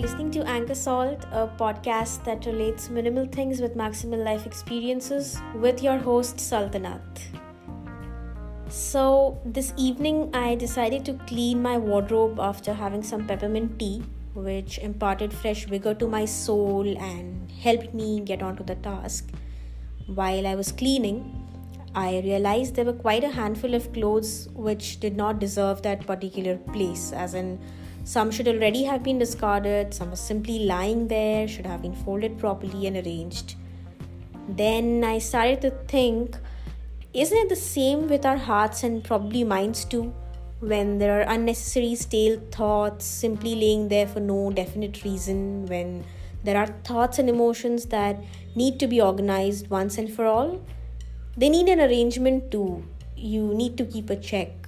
listening to Anchor Salt, a podcast that relates minimal things with maximal life experiences with your host Saltanat. So, this evening I decided to clean my wardrobe after having some peppermint tea, which imparted fresh vigor to my soul and helped me get onto the task. While I was cleaning, I realized there were quite a handful of clothes which did not deserve that particular place, as in some should already have been discarded, some were simply lying there, should have been folded properly and arranged. Then I started to think isn't it the same with our hearts and probably minds too? When there are unnecessary stale thoughts simply laying there for no definite reason, when there are thoughts and emotions that need to be organized once and for all, they need an arrangement too. You need to keep a check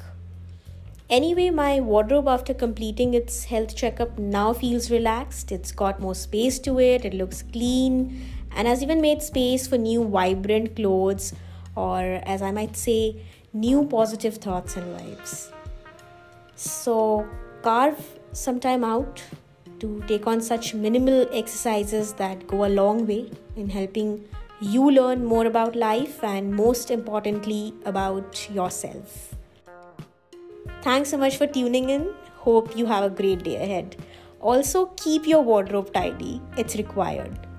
Anyway, my wardrobe after completing its health checkup now feels relaxed. It's got more space to it, it looks clean, and has even made space for new vibrant clothes, or as I might say, new positive thoughts and vibes. So, carve some time out to take on such minimal exercises that go a long way in helping you learn more about life and, most importantly, about yourself. Thanks so much for tuning in. Hope you have a great day ahead. Also, keep your wardrobe tidy, it's required.